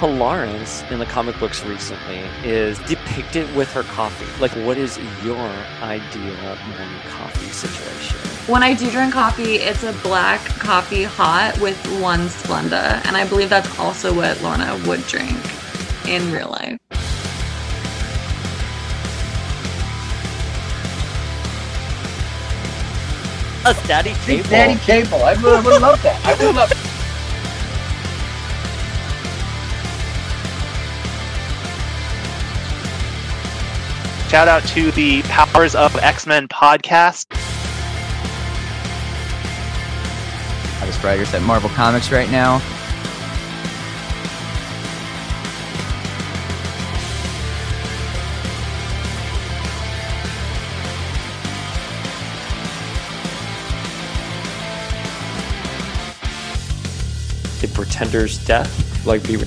Polaris in the comic books recently is depicted with her coffee. Like, what is your ideal morning coffee situation? When I do drink coffee, it's a black coffee hot with one Splenda. And I believe that's also what Lorna would drink in real life. A daddy cable. Daddy cable. I would, I would love that. I would love. Shout out to the Powers of X Men podcast. Hottest writers at Marvel Comics right now. The Pretender's death. Like, be.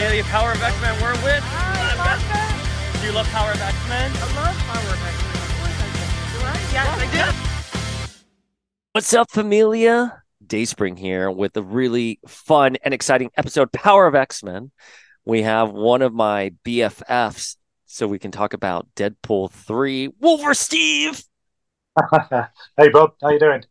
Right, Familia, Power of X-Men, we're with. Do you love Power of X-Men? I love Power of X-Men. Of course I do. Do I? Yes, I do. What's up, Familia? Dayspring here with a really fun and exciting episode, Power of X Men. We have one of my BFFs, so we can talk about Deadpool 3. Wolver Steve! hey, Bob. How you doing?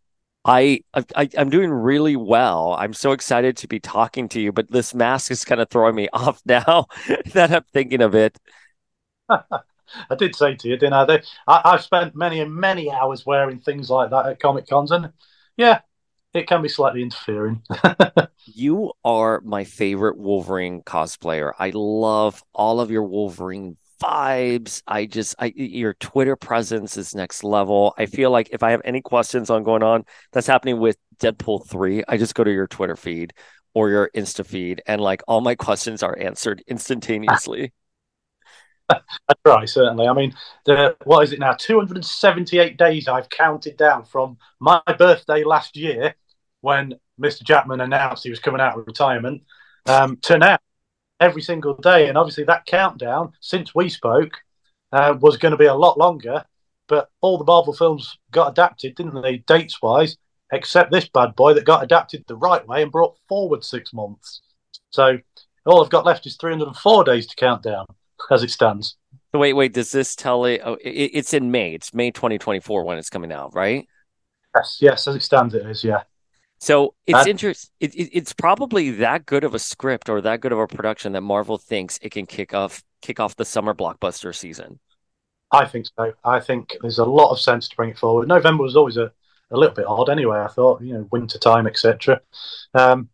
I, I I'm doing really well. I'm so excited to be talking to you, but this mask is kind of throwing me off now that I'm thinking of it. I did say to you, didn't I? They, I I've spent many and many hours wearing things like that at Comic Cons, and yeah, it can be slightly interfering. You are my favorite Wolverine cosplayer. I love all of your Wolverine vibes. I just, I your Twitter presence is next level. I feel like if I have any questions on going on that's happening with Deadpool three, I just go to your Twitter feed or your Insta feed, and like all my questions are answered instantaneously. That's right, certainly. I mean, the what is it now? 278 days I've counted down from my birthday last year when Mr. Jackman announced he was coming out of retirement um, to now, every single day. And obviously, that countdown since we spoke uh, was going to be a lot longer. But all the Marvel films got adapted, didn't they, dates wise, except this bad boy that got adapted the right way and brought forward six months. So all I've got left is 304 days to count down as it stands. So wait, wait, does this tell it? Oh, it, it's in May. It's May 2024 when it's coming out, right? Yes, yes, as it stands, it is. Yeah. So it's interest. It, it, it's probably that good of a script or that good of a production that Marvel thinks it can kick off kick off the summer blockbuster season. I think so. I think there's a lot of sense to bring it forward. November was always a, a little bit odd anyway. I thought, you know, winter time, etc. Um,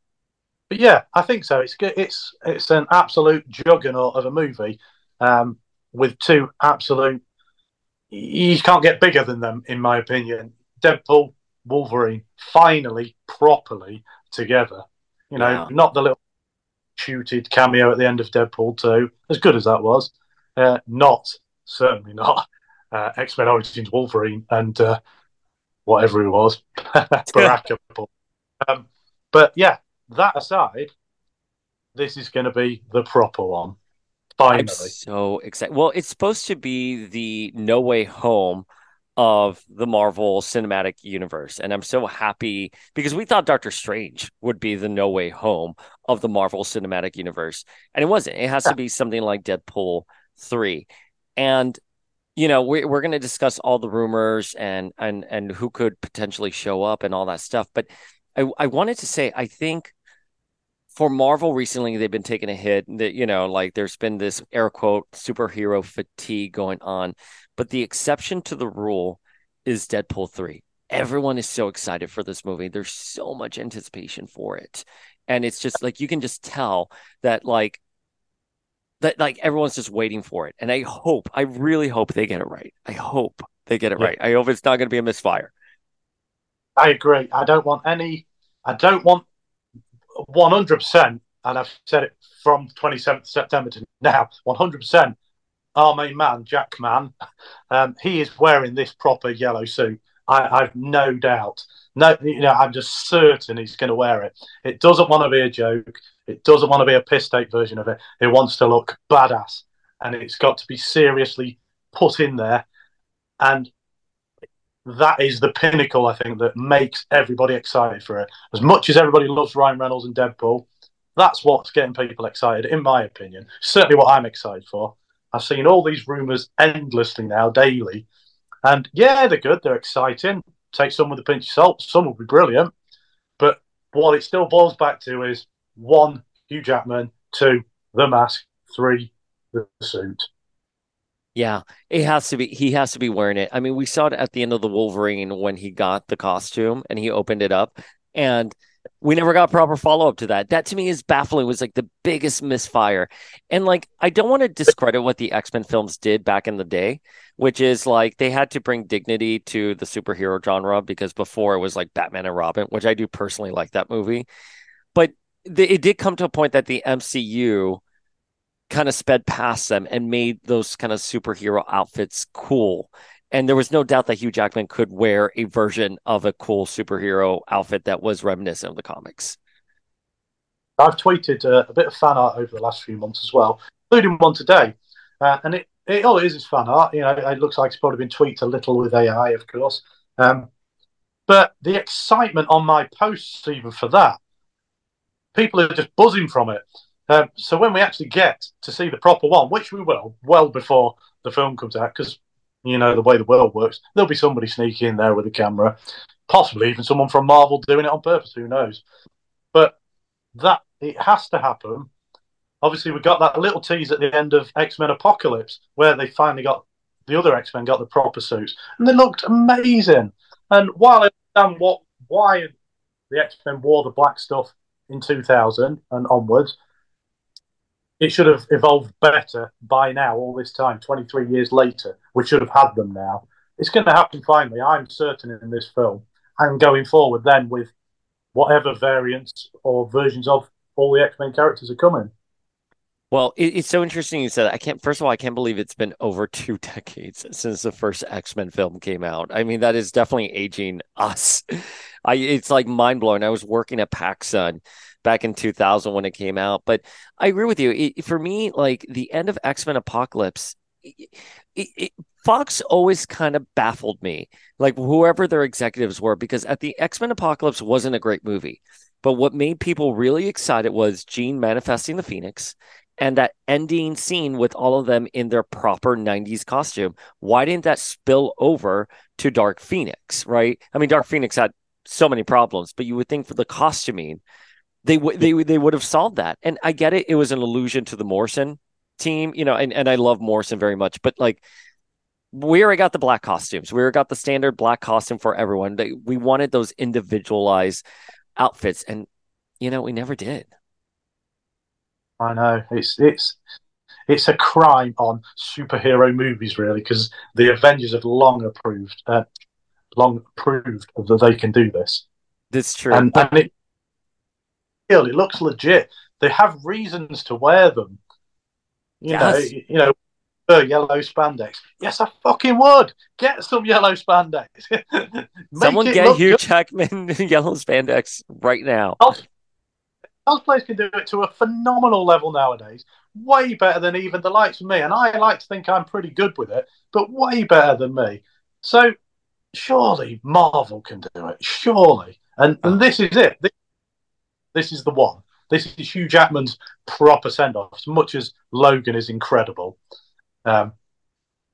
but yeah, I think so. It's good. It's it's an absolute juggernaut of a movie um, with two absolute. You can't get bigger than them, in my opinion. Deadpool, Wolverine, finally properly together. You know, not the little shooted cameo at the end of Deadpool 2, as good as that was. Uh, not, certainly not, uh, X Men Origins Wolverine and uh, whatever he was, Baraka. um, but yeah, that aside, this is going to be the proper one. Finally. I'm so excited. Well, it's supposed to be the No Way Home of the Marvel Cinematic Universe, and I'm so happy because we thought Doctor Strange would be the No Way Home of the Marvel Cinematic Universe, and it wasn't. It has to be something like Deadpool three, and you know we're we're going to discuss all the rumors and and and who could potentially show up and all that stuff. But I I wanted to say I think for Marvel recently, they've been taking a hit that, you know, like there's been this air quote superhero fatigue going on. But the exception to the rule is Deadpool 3. Everyone is so excited for this movie. There's so much anticipation for it. And it's just like you can just tell that like that like everyone's just waiting for it. And I hope, I really hope they get it right. I hope they get it Yeah. right. I hope it's not going to be a misfire. I agree. I don't want any. I don't want one hundred percent, and I've said it from twenty seventh September to now. One hundred percent. Our main man, Jackman, um, he is wearing this proper yellow suit. I, I've no doubt. No, you know, I'm just certain he's going to wear it. It doesn't want to be a joke. It doesn't want to be a piss take version of it. It wants to look badass, and it's got to be seriously put in there. And that is the pinnacle, I think, that makes everybody excited for it. As much as everybody loves Ryan Reynolds and Deadpool, that's what's getting people excited, in my opinion. Certainly what I'm excited for. I've seen all these rumours endlessly now, daily. And yeah, they're good, they're exciting. Take some with a pinch of salt, some will be brilliant. But what it still boils back to is one, Hugh Jackman, two, the mask, three, the suit. Yeah, it has to be. He has to be wearing it. I mean, we saw it at the end of the Wolverine when he got the costume and he opened it up, and we never got proper follow up to that. That to me is baffling. It was like the biggest misfire, and like I don't want to discredit what the X Men films did back in the day, which is like they had to bring dignity to the superhero genre because before it was like Batman and Robin, which I do personally like that movie, but it did come to a point that the MCU kind of sped past them and made those kind of superhero outfits cool. And there was no doubt that Hugh Jackman could wear a version of a cool superhero outfit that was reminiscent of the comics. I've tweeted uh, a bit of fan art over the last few months as well, including one today. Uh, and it, it, all it is is fan art. You know, it looks like it's probably been tweaked a little with AI, of course. Um, but the excitement on my posts, even for that, people are just buzzing from it. Um, so when we actually get to see the proper one, which we will, well before the film comes out, because you know the way the world works, there'll be somebody sneaking in there with a camera, possibly even someone from Marvel doing it on purpose. Who knows? But that it has to happen. Obviously, we got that little tease at the end of X Men Apocalypse where they finally got the other X Men got the proper suits, and they looked amazing. And while I understand what why the X Men wore the black stuff in 2000 and onwards, it should have evolved better by now, all this time, 23 years later. We should have had them now. It's going to happen finally, I'm certain, in this film. And going forward, then, with whatever variants or versions of all the X Men characters are coming. Well, it, it's so interesting you said that. I can't. First of all, I can't believe it's been over two decades since the first X Men film came out. I mean, that is definitely aging us. I it's like mind blowing. I was working at PacSun back in 2000 when it came out. But I agree with you. It, for me, like the end of X Men Apocalypse, it, it, Fox always kind of baffled me, like whoever their executives were, because at the X Men Apocalypse wasn't a great movie. But what made people really excited was Jean manifesting the Phoenix and that ending scene with all of them in their proper 90s costume. Why didn't that spill over to Dark Phoenix, right? I mean, Dark Phoenix had so many problems, but you would think for the costuming, they would they they would have solved that. And I get it; it was an allusion to the Morrison team, you know, and and I love Morrison very much, but like. We already got the black costumes. We already got the standard black costume for everyone. We wanted those individualized outfits, and you know, we never did. I know it's it's it's a crime on superhero movies, really, because the Avengers have long approved, uh, long proved that they can do this. That's true, and, and it it looks legit. They have reasons to wear them. You yes. know, you know, yellow spandex. Yes, I fucking would get some yellow spandex. Someone get Hugh good. Jackman yellow spandex right now. Cosplayers can do it to a phenomenal level nowadays, way better than even the likes of me. And I like to think I'm pretty good with it, but way better than me. So surely Marvel can do it. Surely, and and this is it. This this is the one. This is Hugh Jackman's proper send off. As much as Logan is incredible, um,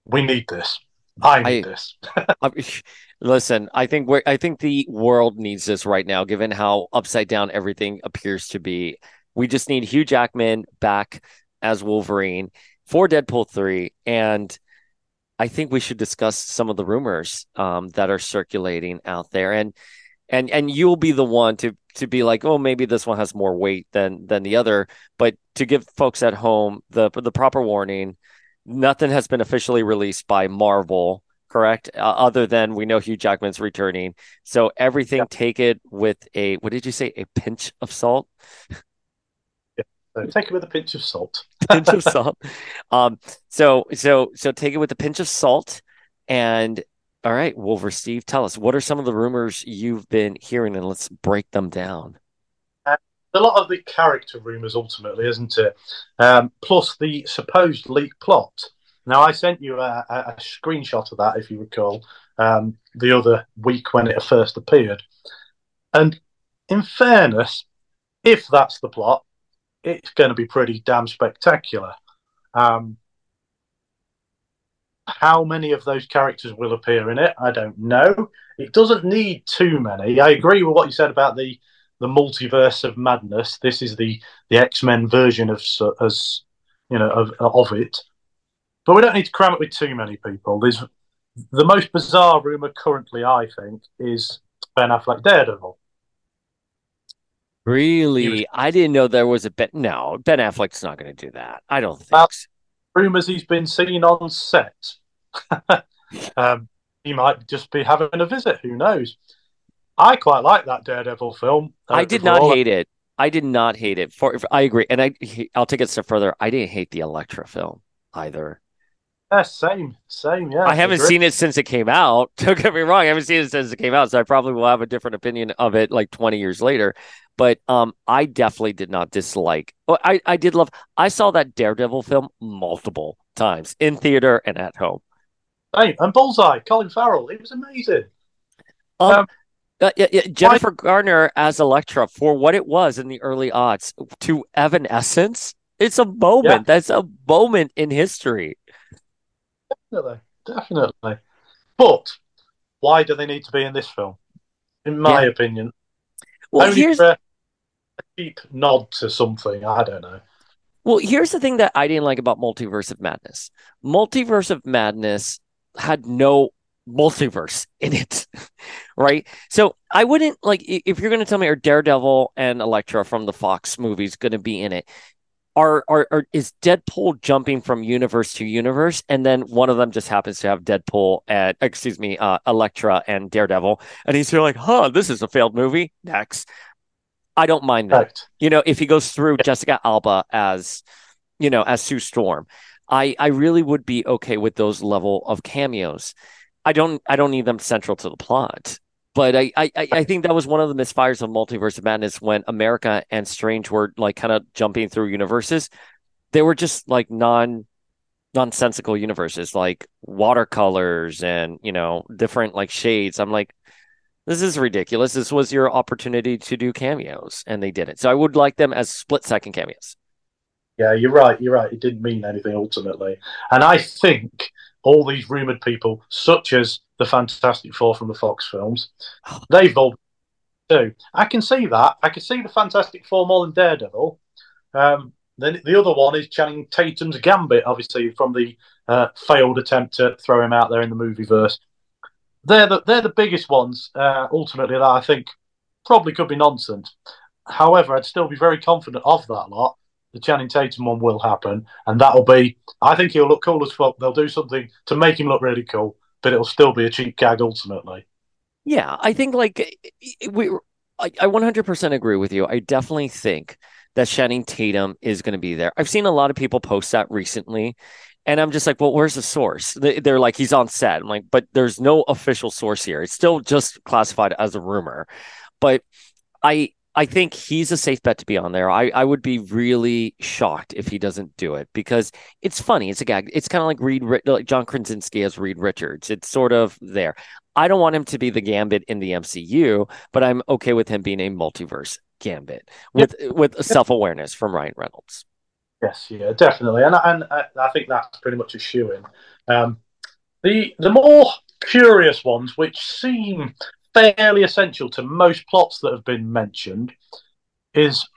we need this. I need I, this. listen, I think we're, I think the world needs this right now, given how upside down everything appears to be. We just need Hugh Jackman back as Wolverine for Deadpool three, and I think we should discuss some of the rumors um, that are circulating out there. And and and you'll be the one to to be like, oh, maybe this one has more weight than than the other. But to give folks at home the the proper warning, nothing has been officially released by Marvel, correct? Uh, other than we know Hugh Jackman's returning, so everything yeah. take it with a what did you say? A pinch of salt. Yeah. take it with a pinch of salt. pinch of salt. Um. So so so take it with a pinch of salt, and all right, Wolver Steve, tell us what are some of the rumors you've been hearing, and let's break them down. Uh, a lot of the character rumors, ultimately, isn't it? Um, plus the supposed leak plot. Now, I sent you a, a, a screenshot of that, if you recall, um, the other week when it first appeared. And in fairness, if that's the plot, it's going to be pretty damn spectacular. Um, how many of those characters will appear in it? I don't know. It doesn't need too many. I agree with what you said about the the multiverse of madness. This is the the X Men version of as you know of of it. But we don't need to cram it with too many people. There's the most bizarre rumor currently, I think, is Ben Affleck Daredevil. Really? was- I didn't know there was a Ben. No, Ben Affleck's not going to do that. I don't think Well- so. Rumors he's been seen on set. um, he might just be having a visit. Who knows? I quite like that Daredevil film. uh, I did not hate it. I did not hate it. For I agree, and I I'll take it a step further. I didn't hate the Elektra film either. Yeah, same, same. Yeah, I haven't agree. seen it since it came out. Don't get me wrong, I haven't seen it since it came out, so I probably will have a different opinion of it like 20 years later. But um, I definitely did not dislike. I I did love. I saw that Daredevil film multiple times in theater and at home. Same. And Bullseye, Colin Farrell. It was amazing. Um, Um, uh, yeah, yeah, Jennifer Garner as Elektra for what it was in the early odds to Evanescence. It's a moment. Yeah. That's a moment in history. Definitely, definitely. But why do they need to be in this film? In my opinion, Well, only here's for a cheap nod to something. I don't know. Well, here's the thing that I didn't like about Multiverse of Madness. Multiverse of Madness had no multiverse in it, right? So I wouldn't like if you're going to tell me are Daredevil and Elektra from the Fox movies going to be in it. Are, are are is Deadpool jumping from universe to universe, and then one of them just happens to have Deadpool at excuse me, uh, Elektra and Daredevil, and he's here like, huh, this is a failed movie. Next, I don't mind that Correct. you know, if he goes through Jessica Alba as, you know, as Sue Storm, I I really would be okay with those level of cameos. I don't I don't need them central to the plot. But I, I, I think that was one of the misfires of Multiverse of Madness when America and Strange were like kind of jumping through universes. They were just like non nonsensical universes, like watercolors and you know different like shades. I'm like, this is ridiculous. This was your opportunity to do cameos, and they didn't. So I would like them as split second cameos. Yeah, you're right. You're right. It didn't mean anything ultimately. And I think all these rumored people, such as the Fantastic Four from the Fox films, they've all too. I can see that. I can see the Fantastic Four more than Daredevil. Um, then the other one is Channing Tatum's Gambit, obviously from the uh, failed attempt to throw him out there in the movie verse. They're the they're the biggest ones. Uh, ultimately, that I think probably could be nonsense. However, I'd still be very confident of that lot. The Channing Tatum one will happen, and that'll be. I think he'll look cool as fuck. They'll do something to make him look really cool, but it'll still be a cheap gag ultimately. Yeah, I think like we, I, I 100% agree with you. I definitely think that Channing Tatum is going to be there. I've seen a lot of people post that recently, and I'm just like, well, where's the source? They- They're like, he's on set. I'm like, but there's no official source here. It's still just classified as a rumor. But I I think he's a safe bet to be on there. I, I would be really shocked if he doesn't do it because it's funny. It's a gag. It's kind of like Reed, like John Krasinski as Reed Richards. It's sort of there. I don't want him to be the Gambit in the MCU, but I'm okay with him being a multiverse Gambit with with self awareness from Ryan Reynolds. Yes, yeah, definitely, and and I, I think that's pretty much a shoe in. Um, the the more curious ones, which seem fairly essential to most plots that have been mentioned, is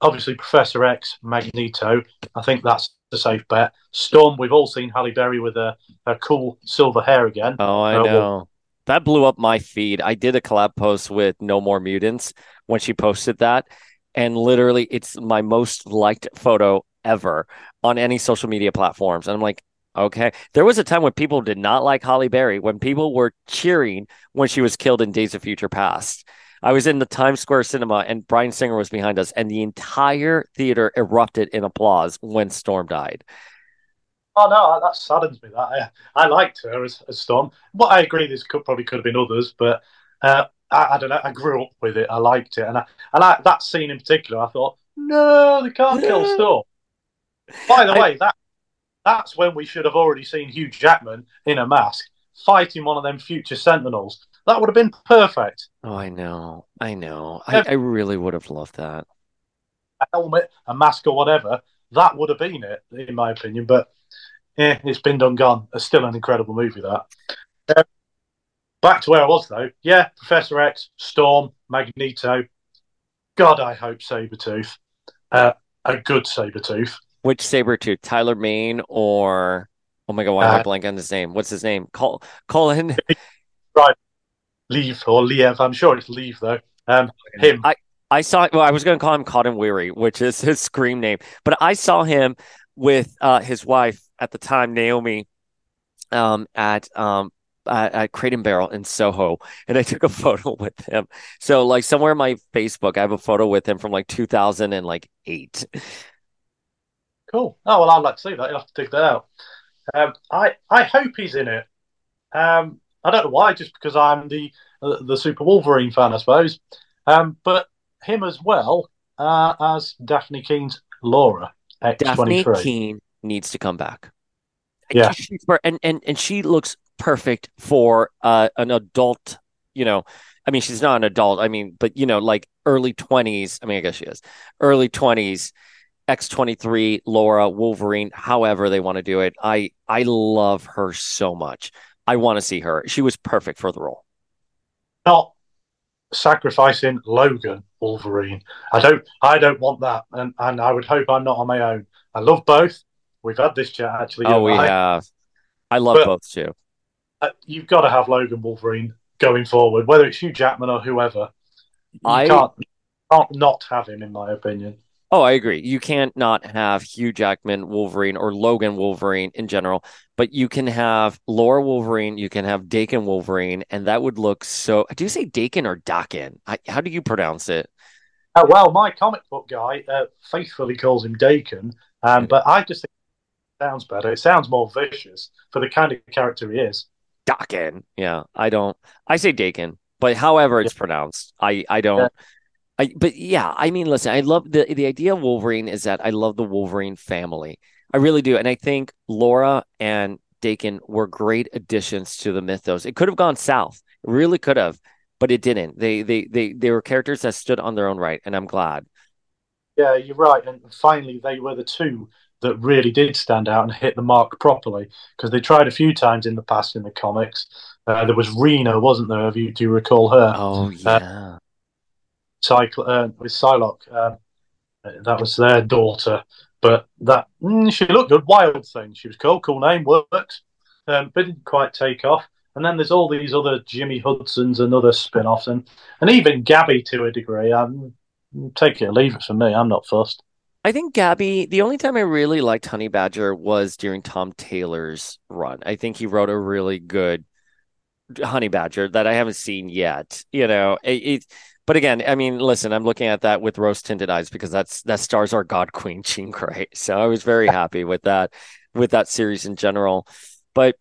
obviously Professor X, Magneto. I think that's a safe bet. Storm, we've all seen Halle Berry with her, her cool silver hair again. Oh, I Uh, well- know. That blew up my feed. I did a collab post with No More Mutants when she posted that. And literally, it's my most liked photo ever on any social media platforms. And I'm like, okay. There was a time when people did not like Halle Berry, when people were cheering when she was killed in Days of Future Past. I was in the Times Square cinema and Bryan Singer was behind us, and the entire theater erupted in applause when Storm died. Oh no, that saddens me. That I, I liked her as, as Storm. Well, I agree. This could probably could have been others, but uh, I, I don't know. I grew up with it. I liked it, and I, and I, that scene in particular, I thought, no, they can't kill Storm. By the way, that that's when we should have already seen Hugh Jackman in a mask fighting one of them future Sentinels. That would have been perfect. Oh, I know. I know. I, I really would have loved that. A helmet, a mask, or whatever. That would have been it, in my opinion. But yeah, it's been done, gone. It's still an incredible movie. That. Uh, back to where I was though. Yeah, Professor X, Storm, Magneto. God, I hope Sabretooth. Uh, a good Sabretooth. Which saber Sabretooth? Tyler Mane or oh my god, why am I Uh, blank on his name? What's his name? Col Colin. Right. Leave or Liev. I'm sure it's Leave though. Um, him. I I saw well, I was gonna call him Cotton Weary, which is his scream name. But I saw him with uh his wife at the time, Naomi, um at um at, at Crate and Barrel in Soho, and I took a photo with him. So like somewhere on my Facebook, I have a photo with him from like 2000 and like eight. Cool. Oh well, I'd like to see that. You'll have to dig that out. Um, I I hope he's in it. Um, I don't know why, just because I'm the uh, the Super Wolverine fan, I suppose. Um, but him as well uh, as Dafne Keen's Laura X twenty Dafne three. Keen needs to come back. Yeah. And and and she looks perfect for uh, an adult. You know, I mean, she's not an adult. I mean, but you know, like early twenties. I mean, I guess she is early twenties. X twenty three, Laura Wolverine. However they want to do it, I I love her so much. I want to see her. She was perfect for the role. Not sacrificing Logan Wolverine. I don't I don't want that, and and I would hope I'm not on my own. I love both. We've had this chat actually. Oh, we I. have. I love But- both too. uh, you've got to have Logan Wolverine going forward, whether it's Hugh Jackman or whoever. You I- can't, can't not have him, in my opinion. Oh, I agree. You can't not have Hugh Jackman Wolverine or Logan Wolverine in general, but you can have Laura Wolverine, you can have Daken Wolverine, and that would look so. Do you say Daken or Daken? I, how do you pronounce it? Uh, well, my comic book guy uh, faithfully calls him Daken, um, but I just think it sounds better. It sounds more vicious for the kind of character he is. Daken. Yeah, I don't. I say Daken, but however it's pronounced, I I don't. Yeah. I but yeah, I mean, listen, I love the the idea of Wolverine is that I love the Wolverine family. I really do, and I think Laura and Daken were great additions to the mythos. It could have gone south, it really could have, but it didn't. They they they they were characters that stood on their own right, and I'm glad. Yeah, you're right. And finally, they were the two that really did stand out and hit the mark properly because they tried a few times in the past in the comics. Uh, there was Rina, wasn't there? If you do you recall her? Oh yeah, Uh, with Psylocke. Um, that was their daughter, but that mm, she looked good. Wild thing, she was cool. Cool name, works, um, but didn't quite take off. And then there's all these other Jimmy Hudsons and other spin-offs, and and even Gabby to a degree. Take it or leave it for me. I'm not fussed. I think Gabby, the only time I really liked Honey Badger was during Tom Taylor's run. I think he wrote a really good Honey Badger that I haven't seen yet. You know, it, it but again, I mean, listen, I'm looking at that with rose tinted eyes because that's that stars our God Queen Jean Grey. So I was very happy with that, with that series in general. But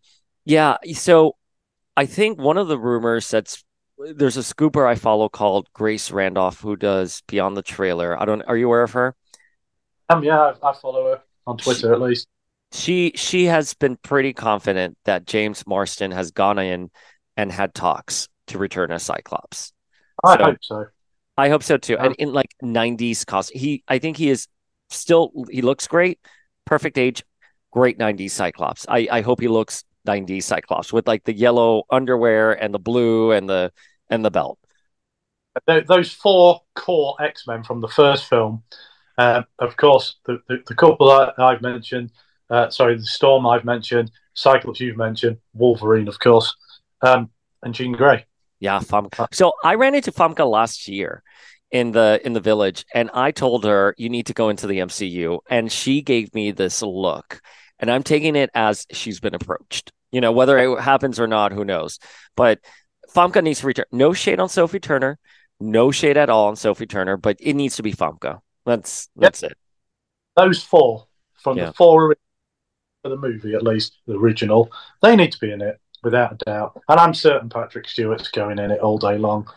yeah, so I think one of the rumors that's there's a scooper I follow called Grace Randolph who does Beyond the Trailer. I don't. Are you aware of her? Um, yeah, I, I follow her on Twitter at least. She she has been pretty confident that James Marsden has gone in and had talks to return as Cyclops. I So- hope so. I hope so too. Um, And in like 90s costume, he I think he is still he looks great, perfect age, great 90s Cyclops. I I hope he looks 90s Cyclops with like the yellow underwear and the blue and the and the belt. Those four core X Men from the first film, uh, of course, the, the, the couple I, I've mentioned, uh, sorry, the Storm I've mentioned, Cyclops you've mentioned, Wolverine, of course, um, and Jean Grey. Yeah, Famke. So I ran into Famke last year in the in the village, and I told her you need to go into the MCU, and she gave me this look, and I'm taking it as she's been approached. You know, whether it happens or not, who knows? But Famke needs to return. No shade on Sophie Turner, no shade at all on Sophie Turner, but it needs to be Famke. That's that's it. Those four from Yeah. the four for the movie, at least the original, they need to be in it without a doubt. And I'm certain Patrick Stewart's going in it all day long.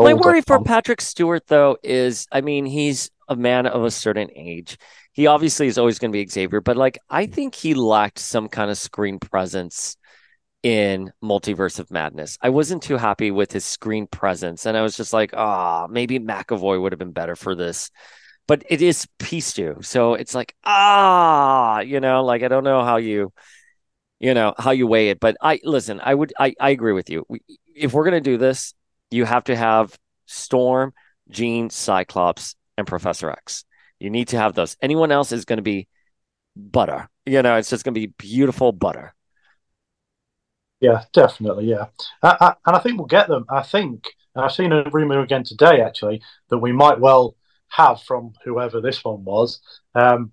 My All day worry for long. Patrick Stewart, though, is I mean, he's a man of a certain age. He obviously is always going to be Xavier, but like I think he lacked some kind of screen presence in Multiverse of Madness. I wasn't too happy with his screen presence, and I was just like, ah, oh, maybe McAvoy would have been better for this. But it is Peace Stew, so it's like ah, you know, like I don't know how you, you know, how you weigh it. But I listen, I would, I, I agree with you. We, if we're gonna do this, you have to have Storm, Jean, Cyclops, and Professor X. You need to have those. Anyone else is going to be butter. You know, it's just going to be beautiful butter. Yeah, definitely. Yeah, I, I, and I think we'll get them. I think I've seen a rumor again today, actually, that we might well have from whoever this one was, um,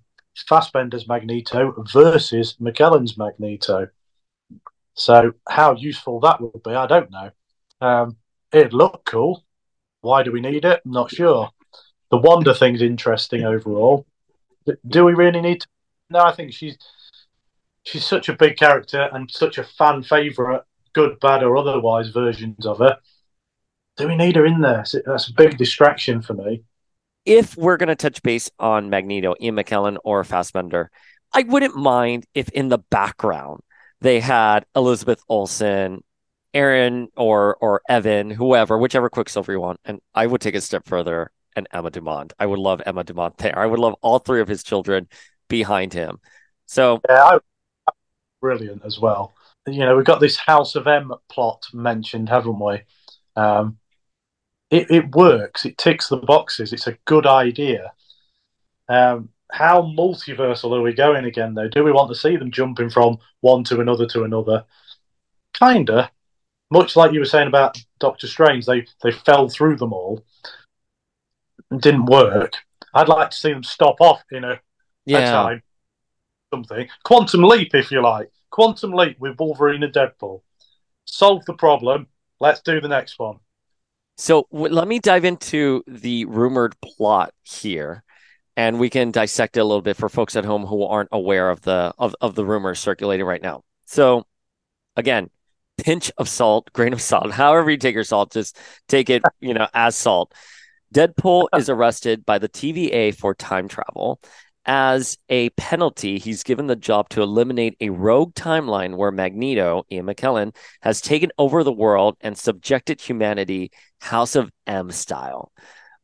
Fassbender's Magneto versus McKellen's Magneto. So how useful that would be, I don't know. Um, it'd look cool. Why do we need it? I'm not sure. The Wanda thing's interesting overall. Do we really need to? No, I think she's she's such a big character and such a fan favorite, good, bad, or otherwise versions of her. Do we need her in there? That's a big distraction for me. If we're going to touch base on Magneto, Ian McKellen, or Fassbender, I wouldn't mind if in the background they had Elizabeth Olsen, Aaron, or or Evan, whoever, whichever Quicksilver you want, and I would take a step further and Emma Dumont. I would love Emma Dumont there. I would love all three of his children behind him. So yeah, I, brilliant as well. You know, we've got this House of M plot mentioned, haven't we? Um, it, it works. It ticks the boxes. It's a good idea. Um, how multiversal are we going again, though? Do we want to see them jumping from one to another to another? Kinda. Much like you were saying about Doctor Strange, they they fell through them all didn't work. I'd like to see them stop off in a, yeah. a time. Something. Quantum leap, if you like. Quantum leap with Wolverine and Deadpool. Solve the problem. Let's do the next one. So w- let me dive into the rumored plot here, and we can dissect it a little bit for folks at home who aren't aware of the of, of the rumors circulating right now. So again, pinch of salt, grain of salt, however you take your salt, just take it, you know, as salt. Deadpool is arrested by the TVA for time travel. As a penalty, he's given the job to eliminate a rogue timeline where Magneto, Ian McKellen, has taken over the world and subjected humanity House of M style.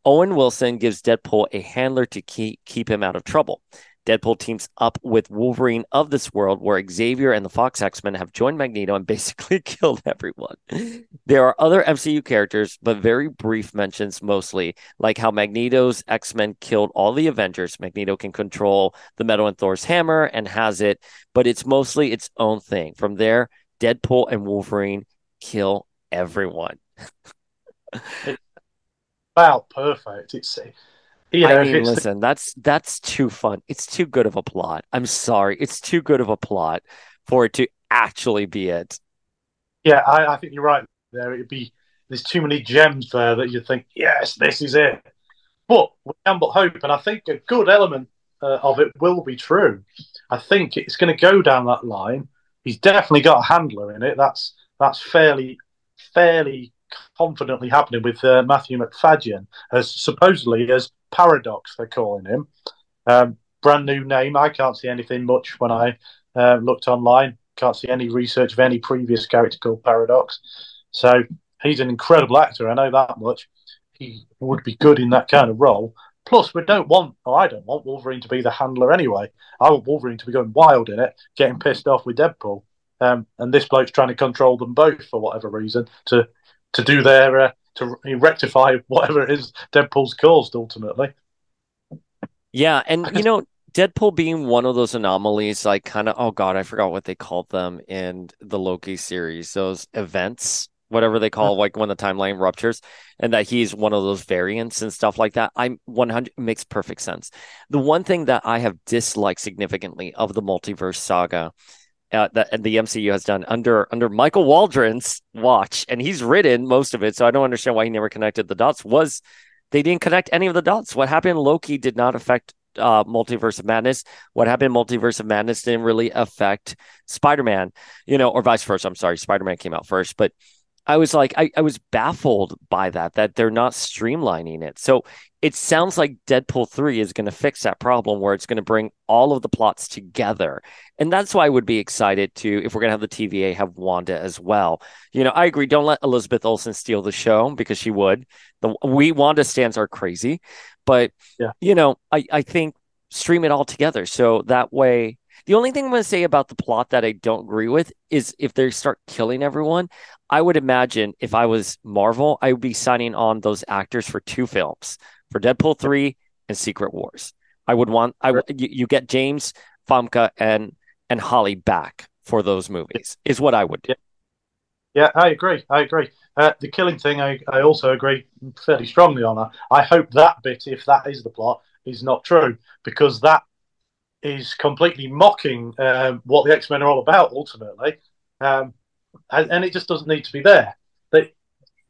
Owen Wilson gives Deadpool a handler to keep, keep him out of trouble. Deadpool teams up with Wolverine of this world, where Xavier and the Fox X Men have joined Magneto and basically killed everyone. There are other MCU characters, but very brief mentions mostly, like how Magneto's X Men killed all the Avengers. Magneto can control the metal in Thor's hammer and has it, but it's mostly its own thing. From there, Deadpool and Wolverine kill everyone. Wow, perfect. It's you know, I mean, listen, that's that's too fun. It's too good of a plot. I'm sorry, it's too good of a plot for it to actually be it. Yeah, I, I think you're right. There, it'd be there's too many gems there that you think, yes, this is it. But we can but hope, and I think a good element uh, of it will be true. I think it's going to go down that line. He's definitely got a handler in it. That's that's fairly fairly confidently happening with uh, Matthew Macfadyen as supposedly as Paradox, they're calling him. Um, brand new name. I can't see anything much when I uh, looked online. Can't see any research of any previous character called Paradox. So he's an incredible actor. I know that much. He would be good in that kind of role. Plus, we don't want, or I don't want Wolverine to be the handler anyway. I want Wolverine to be going wild in it, getting pissed off with Deadpool. Um, and this bloke's trying to control them both for whatever reason to to do their uh, to rectify whatever it is Deadpool's caused ultimately. Yeah, and you know, Deadpool being one of those anomalies, like kind of oh god, I forgot what they called them in the Loki series. Those events, whatever they call, like when the timeline ruptures, and that he's one of those variants and stuff like that. I'm 100 makes perfect sense. The one thing that I have disliked significantly of the multiverse saga uh, that and the MCU has done under under Michael Waldron's watch, and he's written most of it. So I don't understand why he never connected the dots. Was they didn't connect any of the dots? What happened Loki did not affect uh, Multiverse of Madness. What happened Multiverse of Madness didn't really affect Spider Man, you know, or vice versa. I'm sorry, Spider Man came out first, but I was like, I, I was baffled by that, that they're not streamlining it. So it sounds like Deadpool 3 is going to fix that problem where it's going to bring all of the plots together. And that's why I would be excited to, if we're going to have the TVA, have Wanda as well. You know, I agree. Don't let Elizabeth Olsen steal the show because she would. The we Wanda stands are crazy. But, Yeah. you know, I, I think stream it all together. So that way, the only thing I'm going to say about the plot that I don't agree with is if they start killing everyone, I would imagine if I was Marvel, I would be signing on those actors for two films for Deadpool 3 and Secret Wars. I would want I you, you get James Famke and and Halle back for those movies is what I would do. Yeah, I agree. I agree. Uh, the killing thing, I, I also agree fairly strongly on. I, I hope that bit, if that is the plot, is not true because that is completely mocking um, what the X Men are all about ultimately, um, and, and it just doesn't need to be there. That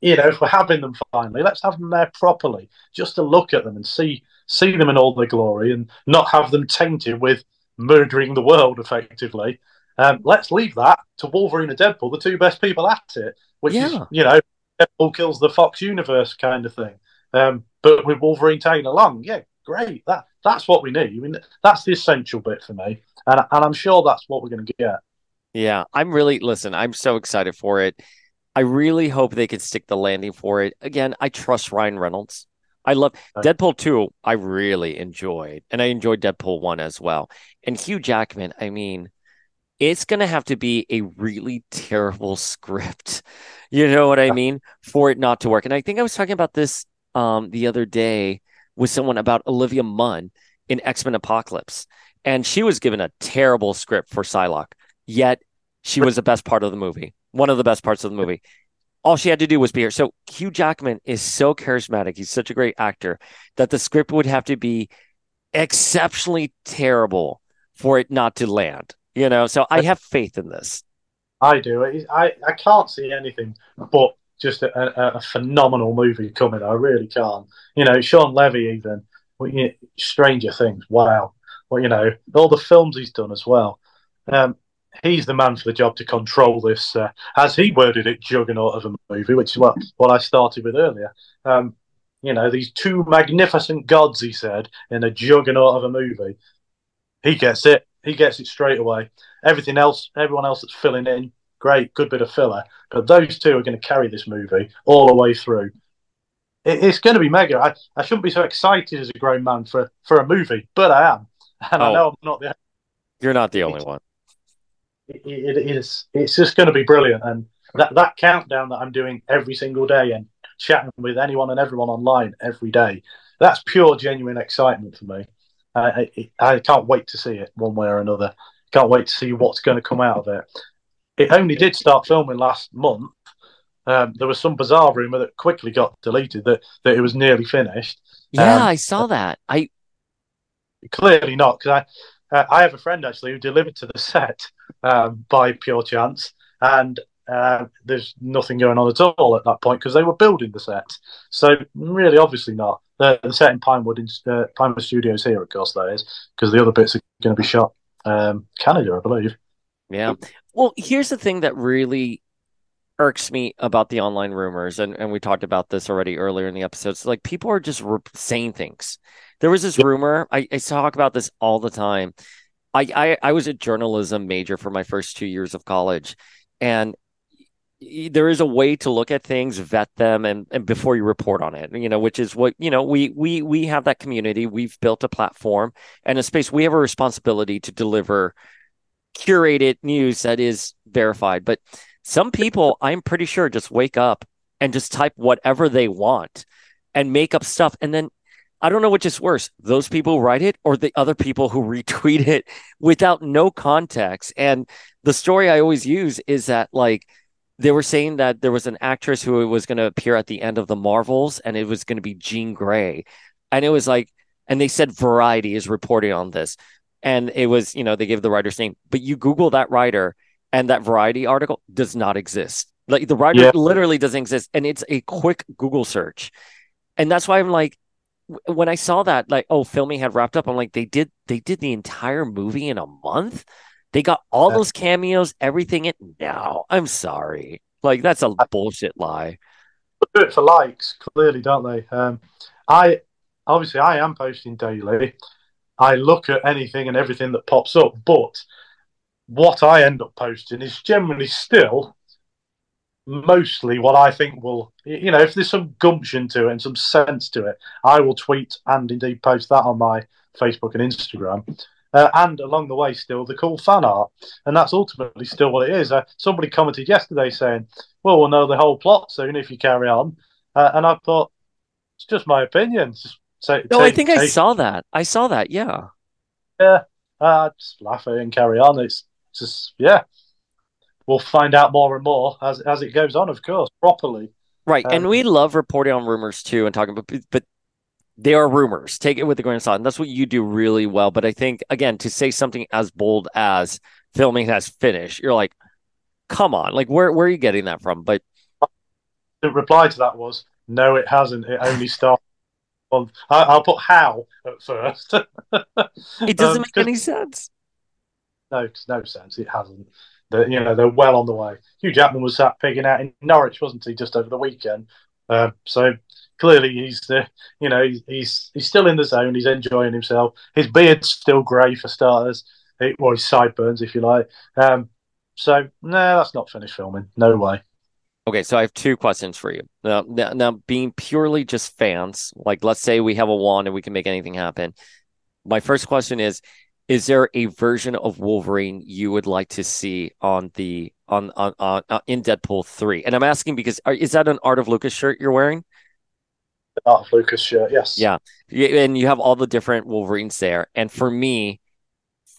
you know, if we're having them finally, let's have them there properly, just to look at them and see see them in all their glory, and not have them tainted with murdering the world effectively. Um, let's leave that to Wolverine and Deadpool, the two best people at it, which is you know Deadpool kills the Fox universe kind of thing. Um, but with Wolverine tagging along, yeah, great. That that's what we need. I mean, that's the essential bit for me, and and I'm sure that's what we're going to get. Yeah, I'm really listen, I'm so excited for it. I really hope they can stick the landing for it. Again, I trust Ryan Reynolds. I love Deadpool 2, I really enjoyed, and I enjoyed Deadpool 1 as well. And Hugh Jackman, I mean, it's going to have to be a really terrible script. You know what I mean? For it not to work. And I think I was talking about this um the other day with someone about Olivia Munn in X-Men Apocalypse. And she was given a terrible script for Psylocke, yet she was the best part of the movie. One of the best parts of the movie. All she had to do was be here. So Hugh Jackman is so charismatic. He's such a great actor that the script would have to be exceptionally terrible for it not to land. You know, so I have faith in this. I do. I I can't see anything but just a, a, phenomenal movie coming. I really can't. You know, Shawn Levy even. Stranger Things. Wow. Well, you know, all the films he's done as well. Um, he's the man for the job to control this, uh, as he worded it, juggernaut of a movie, which is what what I started with earlier. Um, you know, these two magnificent gods, he said, in a juggernaut of a movie. He gets it. He gets it straight away. Everything else, everyone else that's filling in, great, good bit of filler. But those two are going to carry this movie all the way through. It, it's going to be mega. I, I shouldn't be so excited as a grown man for, for a movie, but I am. And I Oh. know I'm not the You're not the only one. It, it, it is it's just going to be brilliant and that that countdown that i'm doing every single day and chatting with anyone and everyone online every day that's pure genuine excitement for me. I, I, I can't wait to see it one way or another. Can't wait to see what's going to come out of it. It only did start filming last month. Um, there was some bizarre rumor that quickly got deleted that, that it was nearly finished. Yeah, Um, I saw that. I clearly not because I uh, I have a friend actually who delivered to the set um, by pure chance, and uh, there's nothing going on at all at that point because they were building the set. So really, obviously not. The, the set in Pinewood, in, uh, Pinewood Studios here, of course, that is because the other bits are going to be shot um, Canada, I believe. Yeah. Well, here's the thing that really irks me about the online rumors, and, and we talked about this already earlier in the episodes. Like people are just re- saying things. There was this rumor. I, I talk about this all the time. I, I I was a journalism major for my first two years of college, and there is a way to look at things, vet them, and, and before you report on it. You know, which is what you know. We we we have that community. We've built a platform and a space. We have a responsibility to deliver curated news that is verified. But some people, I'm pretty sure, just wake up and just type whatever they want and make up stuff. And then I don't know which is worse, those people who write it or the other people who retweet it without no context. And the story I always use is that, like, they were saying that there was an actress who was going to appear at the end of the Marvels and it was going to be Jean Grey. And it was like, and they said Variety is reporting on this and it was you know they gave the writer's name but you google that writer and that variety article does not exist like the writer Yeah. literally doesn't exist and it's a quick google search and that's why i'm like when i saw that like oh filming had wrapped up i'm like they did they did the entire movie in a month they got all Yeah. those cameos everything in no i'm sorry like that's a bullshit lie do it for likes, clearly, don't they? Um, I obviously I am posting daily. I look at anything and everything that pops up, but what I end up posting is generally still mostly what I think will, you know, if there's some gumption to it and some sense to it, I will tweet and indeed post that on my Facebook and Instagram. Uh, and along the way, still the cool fan art, and that's ultimately still what it is. Uh, somebody commented yesterday saying, "Well, we'll know the whole plot soon if you carry on," uh, and I thought it's just my opinion. Just say, No, I take- think I saw that. I saw that. Yeah. Yeah, uh, just laugh at it and carry on. It's just yeah. We'll find out more and more as as it goes on, of course, properly. Right. and Um, we love reporting on rumors too and talking about, but they are rumors. Take it with a grain of salt. And that's what you do really well. But I think, again, to say something as bold as filming has finished, you're like, come on. Like, where, where are you getting that from? But The reply to that was no, it hasn't. It only started. Well, I, I'll put how at first. it doesn't Um, make any sense. No, no sense. It hasn't. They're, you know, they're well on the way. Hugh Jackman was sat pigging out in Norwich, wasn't he, just over the weekend? Uh, so clearly, he's uh, you know he's, he's still in the zone. He's enjoying himself. His beard's still grey for starters, it, or his sideburns, if you like. Um, so no, that's not finished filming. No way. Okay, so I have two questions for you. Now, now, now, being purely just fans, like let's say we have a wand and we can make anything happen. My first question is: Is there a version of Wolverine you would like to see on the on on, on uh, in Deadpool three? And I'm asking because are, is that an Art of Lucas shirt you're wearing? Art of Lucas shirt, yes. Yeah, Yeah, and you have all the different Wolverines there. And for me,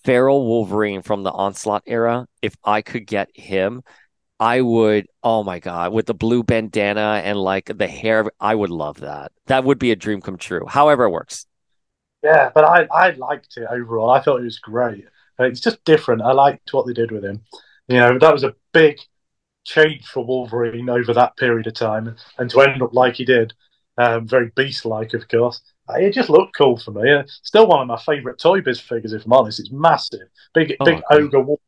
Feral Wolverine from the Onslaught era, if I could get him, I would. Oh my god, with the blue bandana and like the hair, I would love that. That would be a dream come true. However, it works. Yeah, but I, I liked it overall. I thought it was great. It's just different. I liked what they did with him. You know, that was a big change for Wolverine over that period of time, and to end up like he did, um, very beast-like, of course. uh, It just looked cool for me. Uh, Still one of my favourite Toy Biz figures, if I'm honest. It's massive, big, Oh, big ogre. Wolf-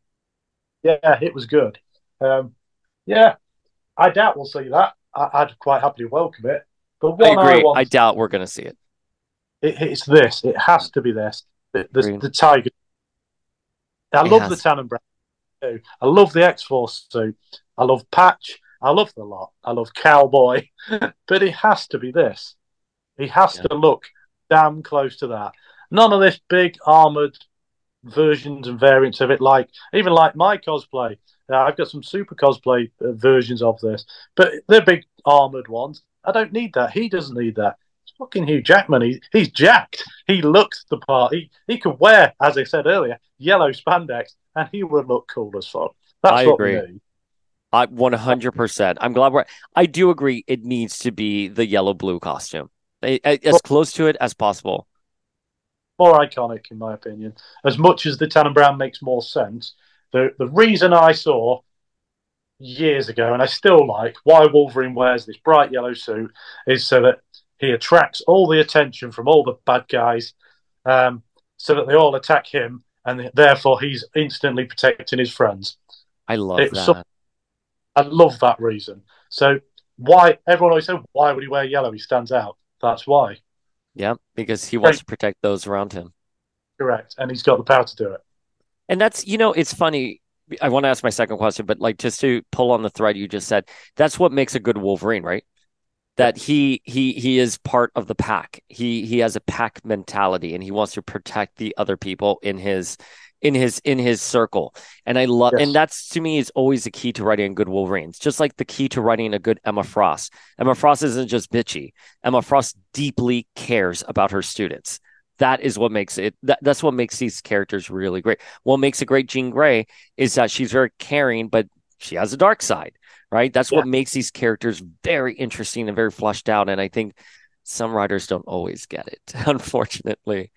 Yeah, it was good. Um, yeah, I doubt we'll see that. I, I'd quite happily welcome it. But I what I, agree. want I doubt we're gonna see it. It, it's this. It has to be this. The, the, the tiger. I It love has the. Tannenbaum too. I love the X Force suit. I love Patch. I love the lot. I love Cowboy. but it has to be this. He has Yeah. to look damn close to that. None of this big armored versions and variants of it, like even like my cosplay. Uh, I've got some super cosplay uh, versions of this, but they're big armored ones. I don't need that. He doesn't need that. Fucking Hugh Jackman. He, he's jacked. He looks the part. He he could wear, as I said earlier, yellow spandex, and he would look cool as fuck. That's I agree. need. I 100%. I'm glad we're. I do agree. It needs to be the yellow blue costume, as Well- close to it as possible. More iconic, in my opinion. As much as the Tan and Brown makes more sense, the the reason I saw years ago, and I still like why Wolverine wears this bright yellow suit, is so that he attracts all the attention from all the bad guys, um, so that they all attack him, and therefore he's instantly protecting his friends. I love that. I love that reason. So why everyone always said, why would he wear yellow? He stands out. That's why. Yeah, because he wants to protect those around him. Correct. And he's got the power to do it. And that's, you know, it's funny. I want to ask my second question, but like just to pull on the thread you just said, that's what makes a good Wolverine, right? That he he he is part of the pack. He he has a pack mentality and he wants to protect the other people in his in his in his circle. And I love Yes. and that's to me is always the key to writing a good Wolverines. Just like the key to writing a good Emma Frost. Emma Frost isn't just bitchy. Emma Frost deeply cares about her students. That is what makes it that, that's what makes these characters really great. What makes a great Jean Grey is that she's very caring, but she has a dark side, right? That's what makes these characters very interesting and very fleshed out. And I think some writers don't always get it, unfortunately.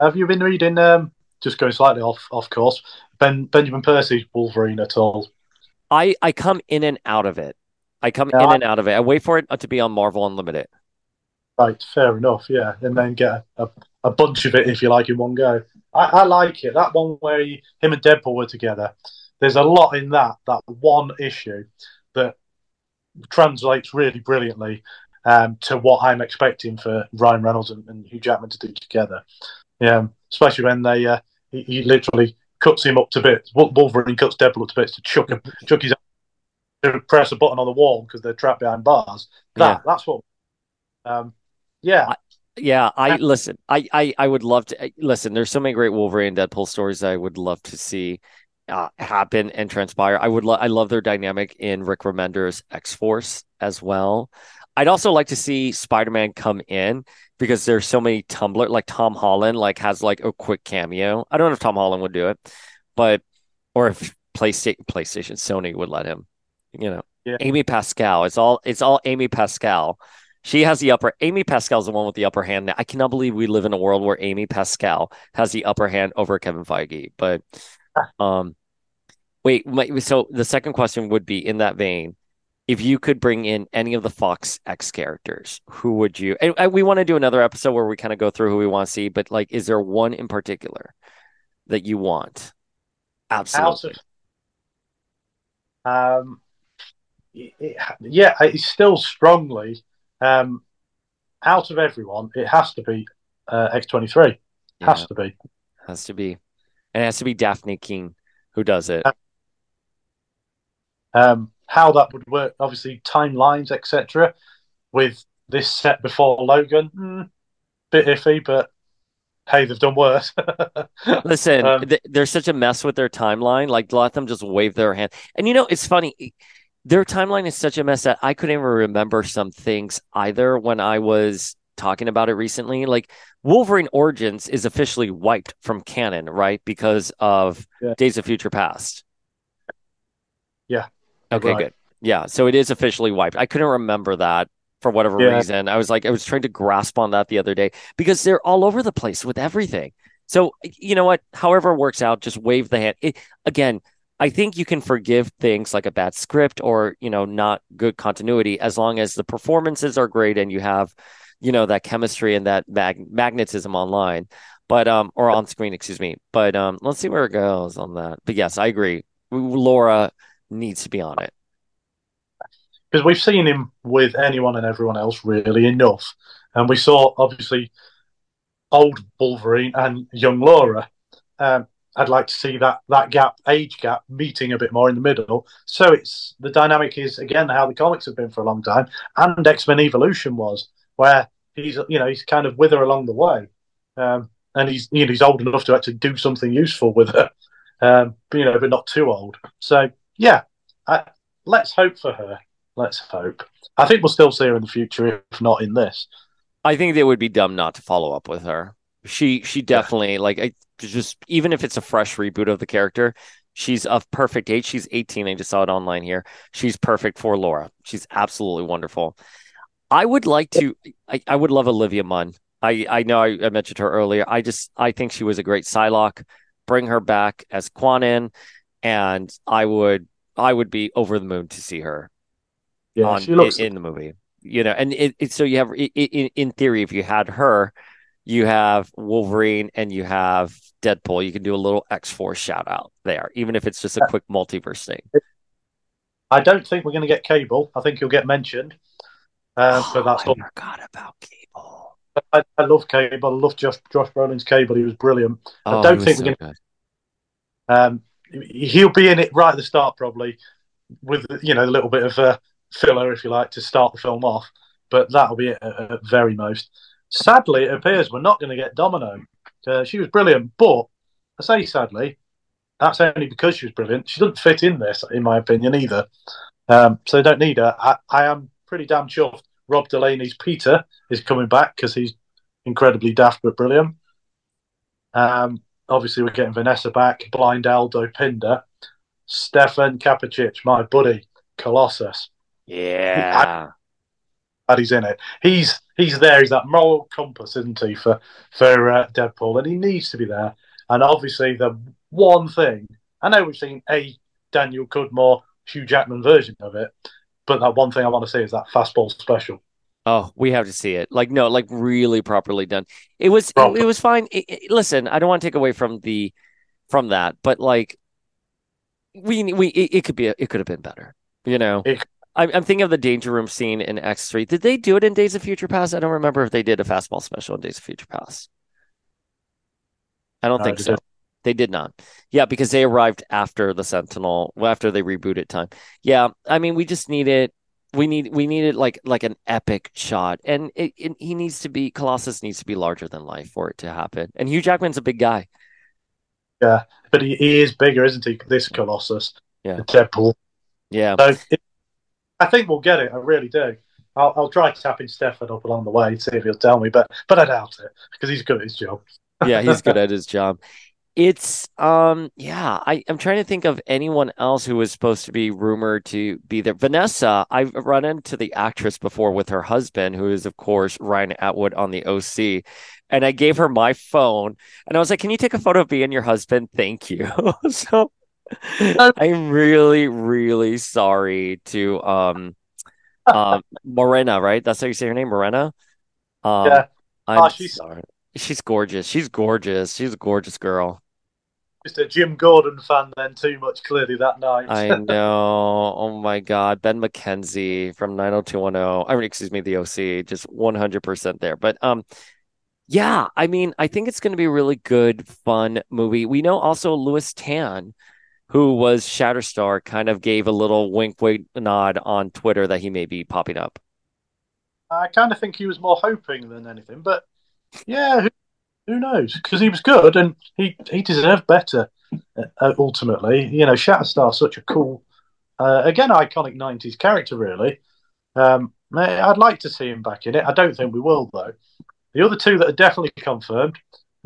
Have you been reading, um, just going slightly off off course, ben, Benjamin Percy's Wolverine at all? I I come in and out of it. I come Yeah, in I- and out of it. I wait for it to be on Marvel Unlimited. Right, fair enough, yeah. And then get a, a bunch of it, if you like, in one go. I, I like it. That one where he, him and Deadpool were together. There's a lot in that, that one issue that translates really brilliantly. um, to what I'm expecting for Ryan Reynolds and, and Hugh Jackman to do together. Yeah, especially when they uh, he, he, literally cuts him up to bits. Wolverine cuts Deadpool up to bits to chuck him, chuck his to press a button on the wall because they're trapped behind bars. That yeah. that's what. Um, yeah. I, yeah, I listen. I, I I would love to listen. There's so many great Wolverine Deadpool stories I would love to see uh, happen and transpire. I would. Lo- I love their dynamic in Rick Remender's X Force as well. I'd also like to see Spider Man come in because there's so many Tumblr. Like Tom Holland, like has like a quick cameo. I don't know if Tom Holland would do it, but or if PlayStation, PlayStation, Sony would let him you know, yeah. Amy Pascal. It's all it's all Amy Pascal. She has the upper. Amy Pascal's the one with the upper hand. Now, I cannot believe we live in a world where Amy Pascal has the upper hand over Kevin Feige. But, um, wait. My, so the second question would be in that vein: if you could bring in any of the Fox X characters, who would you? And, and we want to do another episode where we kind of go through who we want to see. But like, is there one in particular that you want? Absolutely. Um, it, yeah, it's still strongly um, out of everyone. It has to be uh, X twenty three. Has to be. Has to be, and it has to be Dafne Keen who does it. Um, how that would work, obviously timelines, etc. With this set before Logan, mm, bit iffy, but hey, they've done worse. Listen, um, they're such a mess with their timeline. Like, let them just wave their hand. And you know, it's funny their timeline is such a mess that I couldn't even remember some things either when I was talking about it recently. Like Wolverine Origins is officially wiped from canon, right? Because of yeah. Days of Future Past. Yeah. Okay, right. good. Yeah. So it is officially wiped. I couldn't remember that for whatever yeah. reason. I was like, I was trying to grasp on that the other day because they're all over the place with everything. So, you know what? However it works out, just wave the hand. It, again, I think you can forgive things like a bad script or, you know, not good continuity as long as the performances are great and you have, you know, that chemistry and that mag- magnetism online. But um or on screen, excuse me. But um let's see where it goes on that. But yes, I agree. Laura needs to be on it. Because we've seen him with anyone and everyone else really enough. And we saw obviously old Wolverine and young Laura. Um, I'd like to see that that gap, age gap, meeting a bit more in the middle. So it's the dynamic is again how the comics have been for a long time, and X Men Evolution was, where he's you know he's kind of with her along the way, um, and he's you know he's old enough to actually do something useful with her, um, but, you know, but not too old. So yeah, I, let's hope for her. Let's hope. I think we'll still see her in the future, if not in this. I think it would be dumb not to follow up with her. She she definitely yeah. like I just even if it's a fresh reboot of the character, she's of perfect age. She's 18. I just saw it online here. She's perfect for Laura. She's absolutely wonderful. I would like to I, I would love Olivia Munn. I, I know I, I mentioned her earlier. I just I think she was a great Psylocke. Bring her back as Kwannon, and I would I would be over the moon to see her yeah, on, she looks in, in the movie. You know, and it, it so you have in, in theory, if you had her, you have Wolverine and you have Deadpool. You can do a little X Force shout out there, even if it's just a quick multiverse thing. I don't think we're going to get Cable. I think he'll get mentioned. Um, oh, that's I all. forgot about Cable. I, I, love Cable. I love Josh Josh Brolin's Cable. He was brilliant. Oh, I don't think we're so to. Um, he'll be in it right at the start, probably, with you know a little bit of a filler, if you like, to start the film off. But that'll be it at, at very most. Sadly, it appears we're not going to get Domino. Uh, she was brilliant, but I say sadly, that's only because she was brilliant. She doesn't fit in this, in my opinion, either. Um, so they don't need her. I, I, am pretty damn chuffed. Rob Delaney's Peter is coming back because he's incredibly daft but brilliant. Um, obviously, we're getting Vanessa back, Blind Al, Dopinder, Stefan Kapicic, my buddy, Colossus. Yeah. I, he's in it. He's he's there. He's that moral compass, isn't he, for for uh, Deadpool, and he needs to be there. And obviously, the one thing I know we've seen a Daniel Cudmore, Hugh Jackman version of it, but that one thing I want to say is that fastball special. Oh, we have to see it. Like no, like really properly done. It was it, it, was fine. It, it, listen, I don't want to take away from the from that, but like we we it, could be it could have been better. You know, I'm, I'm thinking of the danger room scene in X3. Did they do it in Days of Future Past? I don't remember if they did a fastball special in Days of Future Past. I don't No, think so. didn't. They did not. Yeah, because they arrived after the Sentinel, well, after they rebooted time. Yeah, I mean, we just needed we need we needed like like an epic shot, and it, it, he needs to be Colossus needs to be larger than life for it to happen. And Hugh Jackman's a big guy. Yeah, but he, he is bigger, isn't he? This Colossus, Yeah. the Deadpool. Yeah, So it, I think we'll get it. I really do. I'll, I'll try tapping Stefan up along the way to see if he'll tell me, but but I doubt it because he's good at his job. yeah, he's good at his job. It's um yeah, I, I'm trying to think of anyone else who was supposed to be rumored to be there. Vanessa, I've run into the actress before with her husband, who is of course Ryan Atwood on the OC. And I gave her my phone and I was like, Can you take a photo of me and your husband? Thank you. so I'm really, really sorry to um um Morena, right? That's how you say her name, Morena? Um Yeah. I'm Ah, she's- sorry. She's gorgeous. She's gorgeous. She's a gorgeous girl. Just a Jim Gordon fan, then too much clearly that night. I know. Oh my God. Ben McKenzie from 90210. I mean, excuse me, the OC, just 100% there. But um, yeah, I mean, I think it's going to be a really good, fun movie. We know also Lewis Tan, who was Shatterstar, kind of gave a little wink, wink, nod on Twitter that he may be popping up. I kind of think he was more hoping than anything, but yeah, who, who knows? Because he was good and he, he deserved better. Uh, ultimately, you know, Shatterstar's such a cool, uh, again, iconic '90s character. Really, um, I'd like to see him back in it. I don't think we will though. The other two that are definitely confirmed: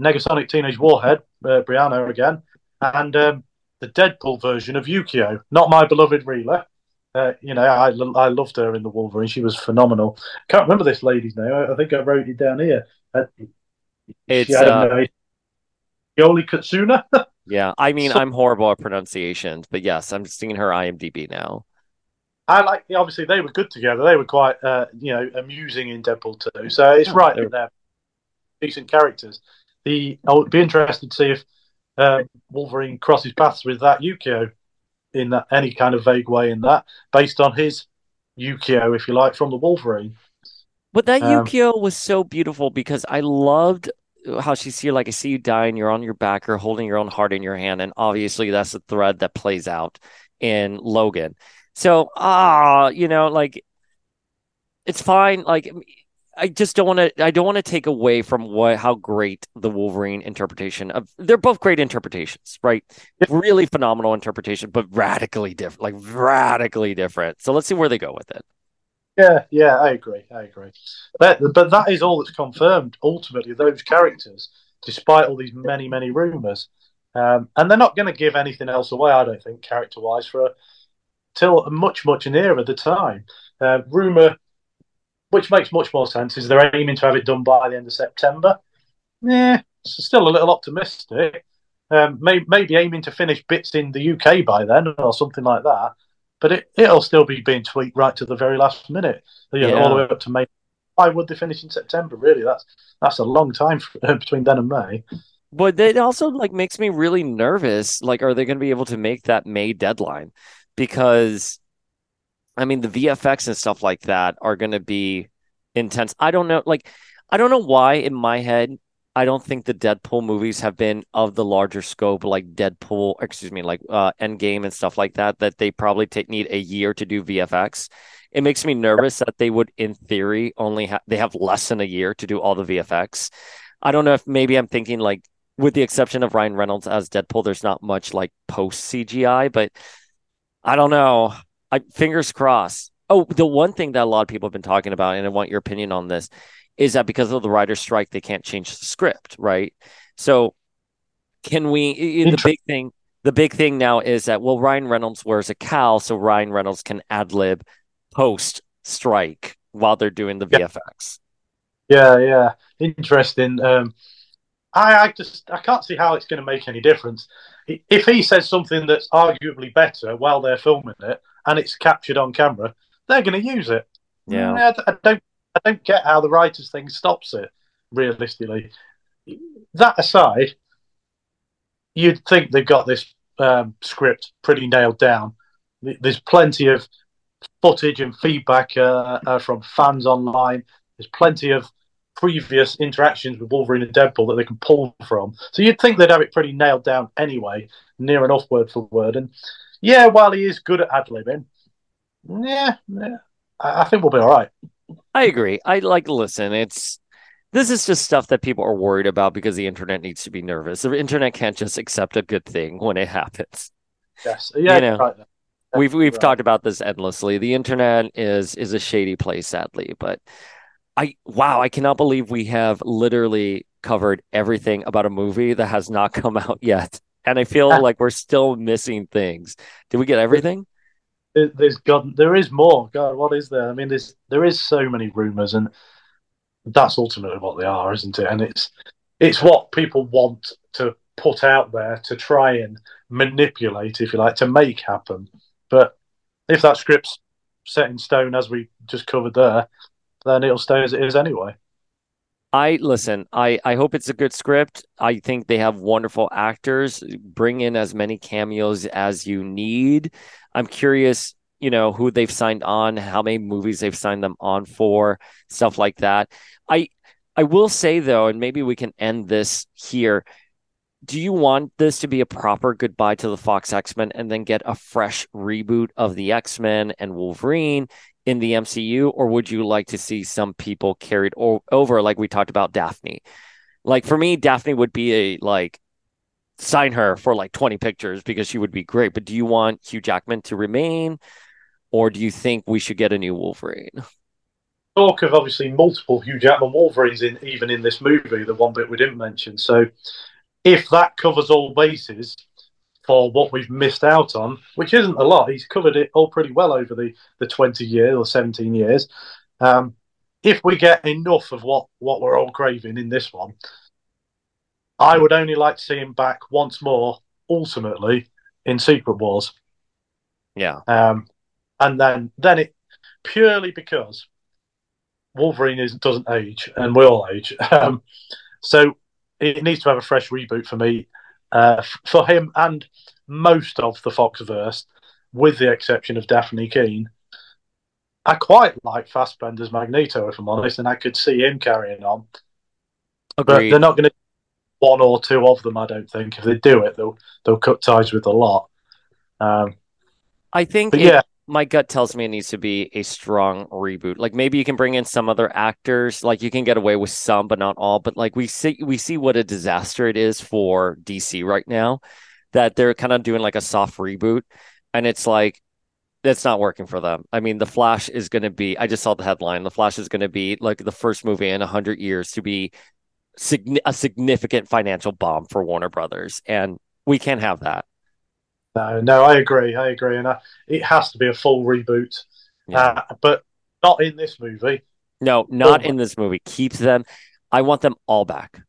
Negasonic Teenage Warhead, uh, Brianna again, and um, the Deadpool version of Yukio. Not my beloved Rila. Uh, you know, I, I loved her in the Wolverine. She was phenomenal. Can't remember this lady's name. I, I think I wrote it down here. Uh, It's, she had uh, a Shioli Kutsuna. Yeah. I mean, So- I'm horrible at pronunciations, but yes, I'm seeing her IMDb now. I like. Obviously, they were good together. They were quite, uh, you know, amusing in Deadpool too. So it's Yeah, right they're- that they're decent characters. The I'll be interested to see if uh, Wolverine crosses paths with that Yukio in that any kind of vague way in that, based on his Yukio, if you like, from the Wolverine. But that Um, Yukio was so beautiful because I loved how she's here, like I see you dying, you're on your back, you're holding your own heart in your hand, and obviously that's a thread that plays out in Logan. So ah, you know, like it's fine. Like I just don't want to. I don't want to take away from what how great the Wolverine interpretation of. They're both great interpretations, right? Really phenomenal interpretation, but radically different. Like radically different. So let's see where they go with it. Yeah, yeah, I agree. I agree. But, but that is all that's confirmed. Ultimately, those characters, despite all these many, many rumors, um, and they're not going to give anything else away. I don't think, character-wise, for a, till much, much nearer the time. Uh, rumor, which makes much more sense, is they're aiming to have it done by the end of September. Yeah, still a little optimistic. Um, may, maybe aiming to finish bits in the UK by then, or something like that but it, it'll still be being tweaked right to the very last minute, you know, all the way up to May. Why would they finish in September? Really, that's that's a long time for, between then and May. But it also like makes me really nervous. Like, are they going to be able to make that May deadline? Because, I mean, the VFX and stuff like that are going to be intense. I don't know. Like, I don't know why in my head I don't think the Deadpool movies have been of the larger scope, like Deadpool, excuse me, like uh, Endgame and stuff like that. That they probably take need a year to do VFX. It makes me nervous that they would, in theory, only have they have less than a year to do all the VFX. I don't know if maybe I'm thinking like, with the exception of Ryan Reynolds as Deadpool, there's not much like post CGI, but I don't know. I fingers crossed. Oh, the one thing that a lot of people have been talking about, and I want your opinion on this, is that because of the writer's strike, they can't change the script, right? So, can we? The big thing, the big thing now is that well, Ryan Reynolds wears a cowl, so Ryan Reynolds can ad lib post strike while they're doing the Yeah. VFX. Yeah, yeah, interesting. Um, I, I just I can't see how it's going to make any difference. If he says something that's arguably better while they're filming it and it's captured on camera, they're going to use it. Yeah. I, I don't I don't get how the writers thing stops it. Realistically, that aside, you'd think they've got this um, script pretty nailed down. There's plenty of footage and feedback uh, uh, from fans online. There's plenty of previous interactions with Wolverine and Deadpool that they can pull from. So you'd think they'd have it pretty nailed down anyway, near enough word for word. And yeah, while he is good at ad libbing, yeah, yeah, I, I think we'll be all right. I agree. I like listen, it's this is just stuff that people are worried about because the internet needs to be nervous. The internet can't just accept a good thing when it happens. Yes, yeah, You know, right. we've we've right. talked about this endlessly. The internet is is a shady place, sadly. But I wow, I cannot believe we have literally covered everything about a movie that has not come out yet. And I feel like we're still missing things. Did we get everything? There- There's God, there is more. God, what is there? I mean, there's there is so many rumors, and that's ultimately what they are, isn't it? And it's it's what people want to put out there to try and manipulate, if you like, to make happen. But if that script's set in stone, as we just covered there, then it'll stay as it is anyway. I listen, I I hope it's a good script. I think they have wonderful actors. Bring in as many cameos as you need. I'm curious, you know, who they've signed on, how many movies they've signed them on for, stuff like that. I I will say though, and maybe we can end this here. Do you want this to be a proper goodbye to the Fox X-Men and then get a fresh reboot of the X-Men and Wolverine in the MCU, or would you like to see some people carried o- over, like we talked about Dafne? Like for me, Dafne would be a like sign her for like 20 pictures because she would be great. But do you want Hugh Jackman to remain, or do you think we should get a new Wolverine? talk of obviously multiple Hugh Jackman Wolverines in even in this movie, the one bit we didn't mention. So if that covers all bases for what we've missed out on, which isn't a lot, he's covered it all pretty well over the, the 20 years or 17 years. Um, if we get enough of what, what we're all craving in this one, I would only like to see him back once more, ultimately, in Secret Wars. Yeah. Um, and then then it purely because Wolverine is, doesn't age, and we all age. Um, so it needs to have a fresh reboot for me, uh, f- for him and most of the Foxverse, with the exception of Dafne Keen. I quite like Fassbender's Magneto, if I'm honest, and I could see him carrying on. But they're not going to one or two of them. I don't think. If they do it, they'll they'll cut ties with a lot. Um, I think it- yeah, my gut tells me it needs to be a strong reboot. Like maybe you can bring in some other actors, like you can get away with some, but not all. But like we see, we see what a disaster it is for DC right now. That they're kind of doing like a soft reboot, and it's like that's not working for them. I mean, The Flash is going to be. I just saw the headline. The Flash is going to be like the first movie in hundred years to be signi- a significant financial bomb for Warner Brothers, and we can't have that. no, no, I agree. I agree, and I, it has to be a full reboot. Yeah. Uh, but not in this movie. No, not in this movie. Keep them. I want them all back.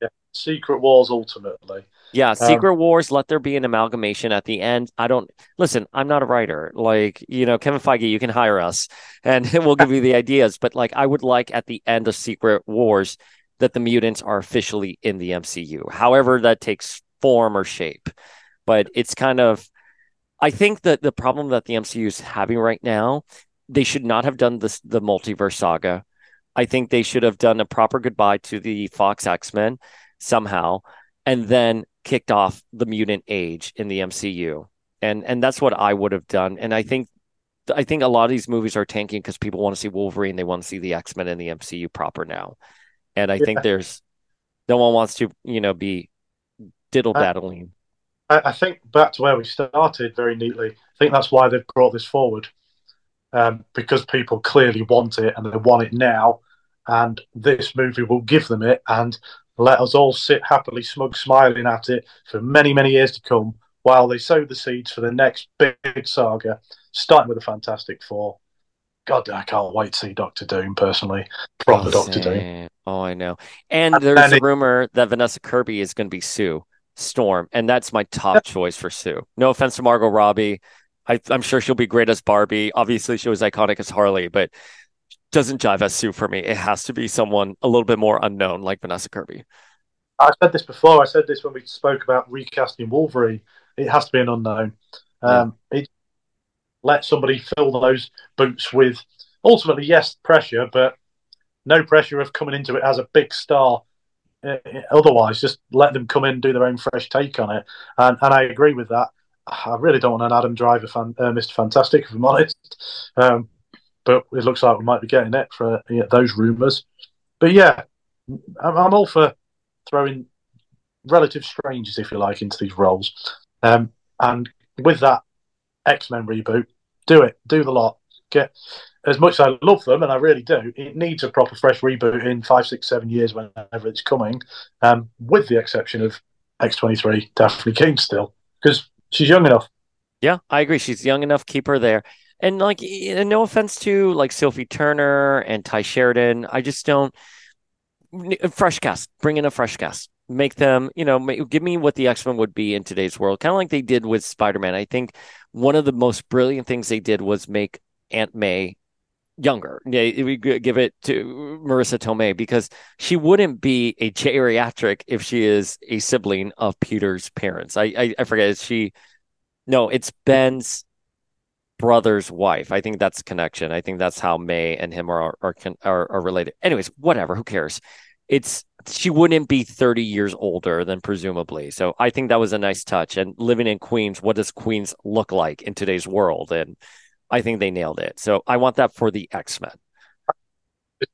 Yeah. Secret Wars ultimately. Yeah, Secret Wars, let there be an amalgamation at the end. I don't listen, I'm not a writer. Like, you know, Kevin Feige, you can hire us and we'll give you the ideas. But like I would like at the end of Secret Wars that the mutants are officially in the MCU. However, that takes form or shape. But it's kind of I think that the problem that the MCU is having right now, they should not have done this the multiverse saga. I think they should have done a proper goodbye to the Fox X-Men somehow and then kicked off the mutant age in the MCU. And and that's what I would have done. And I think I think a lot of these movies are tanking because people want to see Wolverine, they want to see the X-Men in the MCU proper now. And I think there's no one wants to, you know, be diddle daddling. I, I think back to where we started very neatly. I think that's why they've brought this forward um, because people clearly want it and they want it now, and this movie will give them it and let us all sit happily, smug, smiling at it for many, many years to come while they sow the seeds for the next big, big saga, starting with the Fantastic Four. God, I can't wait to see Doctor Doom personally. Proper Doctor Doom. Oh, I know. And there's a rumor that Vanessa Kirby is going to be Sue Storm, and that's my top choice for Sue. No offense to Margot Robbie. I, I'm sure she'll be great as Barbie. Obviously, she was iconic as Harley, but doesn't jive as Sue for me. It has to be someone a little bit more unknown, like Vanessa Kirby. I said this before. I said this when we spoke about recasting Wolverine. It has to be an unknown. Um, it, let somebody fill those boots with ultimately, yes, pressure, but no pressure of coming into it as a big star. Uh, otherwise, just let them come in, do their own fresh take on it, and and I agree with that. I really don't want an Adam Driver fan, uh, Mr. Fantastic, if I'm honest. Um, but it looks like we might be getting it for those rumours. But yeah, I'm, I'm, all for throwing relative strangers, if you like, into these roles. Um, and with that X Men reboot, do it, do the lot. Get as much as I love them, and I really do. It needs a proper fresh reboot in five, six, seven years, whenever it's coming. Um, with the exception of X23, Dafne Keen still, because she's young enough. Yeah, I agree. She's young enough. Keep her there. And like, no offense to like Sophie Turner and Tye Sheridan, I just don't. Fresh cast, bring in a fresh cast, make them, you know, give me what the X Men would be in today's world, kind of like they did with Spider Man. I think one of the most brilliant things they did was make Aunt May younger. Yeah, we give it to Marisa Tomei because she wouldn't be a geriatric if she is a sibling of Peter's parents. I I, I forget. Is she? No, it's Ben's brother's wife. I think that's connection. I think that's how May and him are are are, are related. Anyways, whatever. Who cares? It's she wouldn't be 30 years older than presumably. So I think that was a nice touch. And living in Queens, what does Queens look like in today's world? And I think they nailed it. So I want that for the X Men.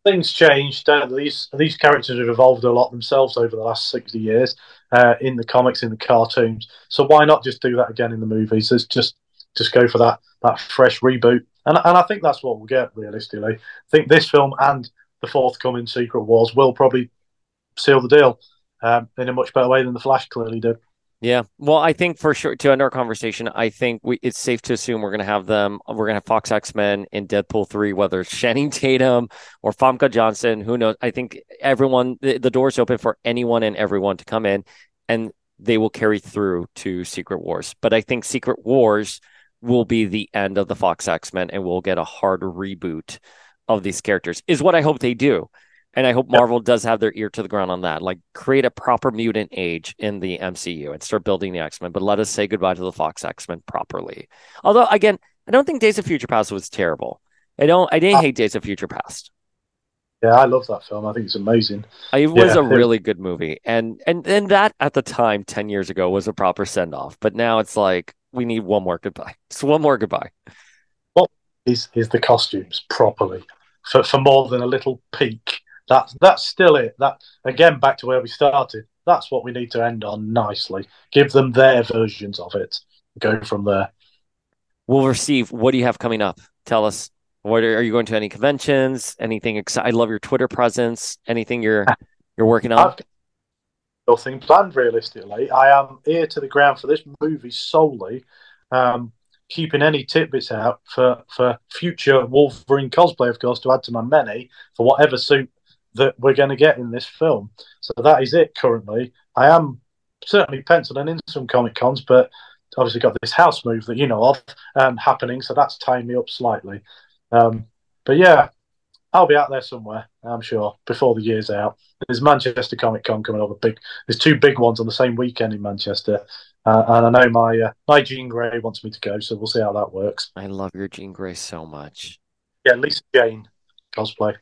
Things changed. Uh, these these characters have evolved a lot themselves over the last sixty years uh, in the comics, in the cartoons. So why not just do that again in the movies? Just just go for that that fresh reboot. And and I think that's what we'll get realistically. I think this film and the forthcoming Secret Wars will probably seal the deal um, in a much better way than the Flash clearly did. Yeah. Well, I think for sure to end our conversation, I think we, it's safe to assume we're going to have them. We're going to have Fox X Men in Deadpool 3, whether it's Channing Tatum or Famke Janssen, Who knows? I think everyone, the, the door's open for anyone and everyone to come in and they will carry through to Secret Wars. But I think Secret Wars will be the end of the Fox X Men and we'll get a hard reboot of these characters, is what I hope they do. And I hope Marvel does have their ear to the ground on that. Like create a proper mutant age in the MCU and start building the X Men, but let us say goodbye to the Fox X Men properly. Although again, I don't think Days of Future Past was terrible. I don't I didn't hate Days of Future Past. Yeah, I love that film. I think it's amazing. It was yeah. a really good movie. And and and that at the time 10 years ago was a proper send off. But now it's like we need one more goodbye. Just one more goodbye. What is is the costumes properly for for more than a little peek that's that's still it. That again, back to where we started. That's what we need to end on nicely. Give them their versions of it. Go from there. We'll receive. What do you have coming up? Tell us. What are, are you going to any conventions? Anything exciting? I love your Twitter presence. Anything you're you're working on? nothing planned realistically. I am ear to the ground for this movie solely. Um, keeping any tidbits out for, for future Wolverine cosplay, of course, to add to my many for whatever suit that we're going to get in this film. So that is it currently. I am certainly penciling in some Comic Cons, but obviously got this house move that you know of um, happening, so that's tying me up slightly. Um, but yeah, I'll be out there somewhere, I'm sure, before the year's out. There's Manchester Comic Con coming up. Big, there's two big ones on the same weekend in Manchester, uh, and I know my uh, my Jean Grey wants me to go, so we'll see how that works. I love your Jean Grey so much. Yeah, Lisa Jane cosplay.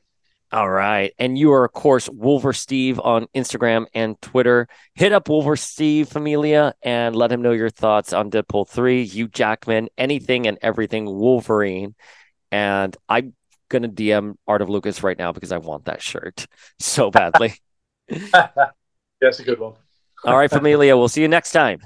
All right. And you are, of course, Wolver Steve on Instagram and Twitter. Hit up Wolver Steve Familia and let him know your thoughts on Deadpool 3, Hugh Jackman, anything and everything Wolverine. And I'm going to DM Art of Lucas right now because I want that shirt so badly. That's a good one. All right, Familia. We'll see you next time.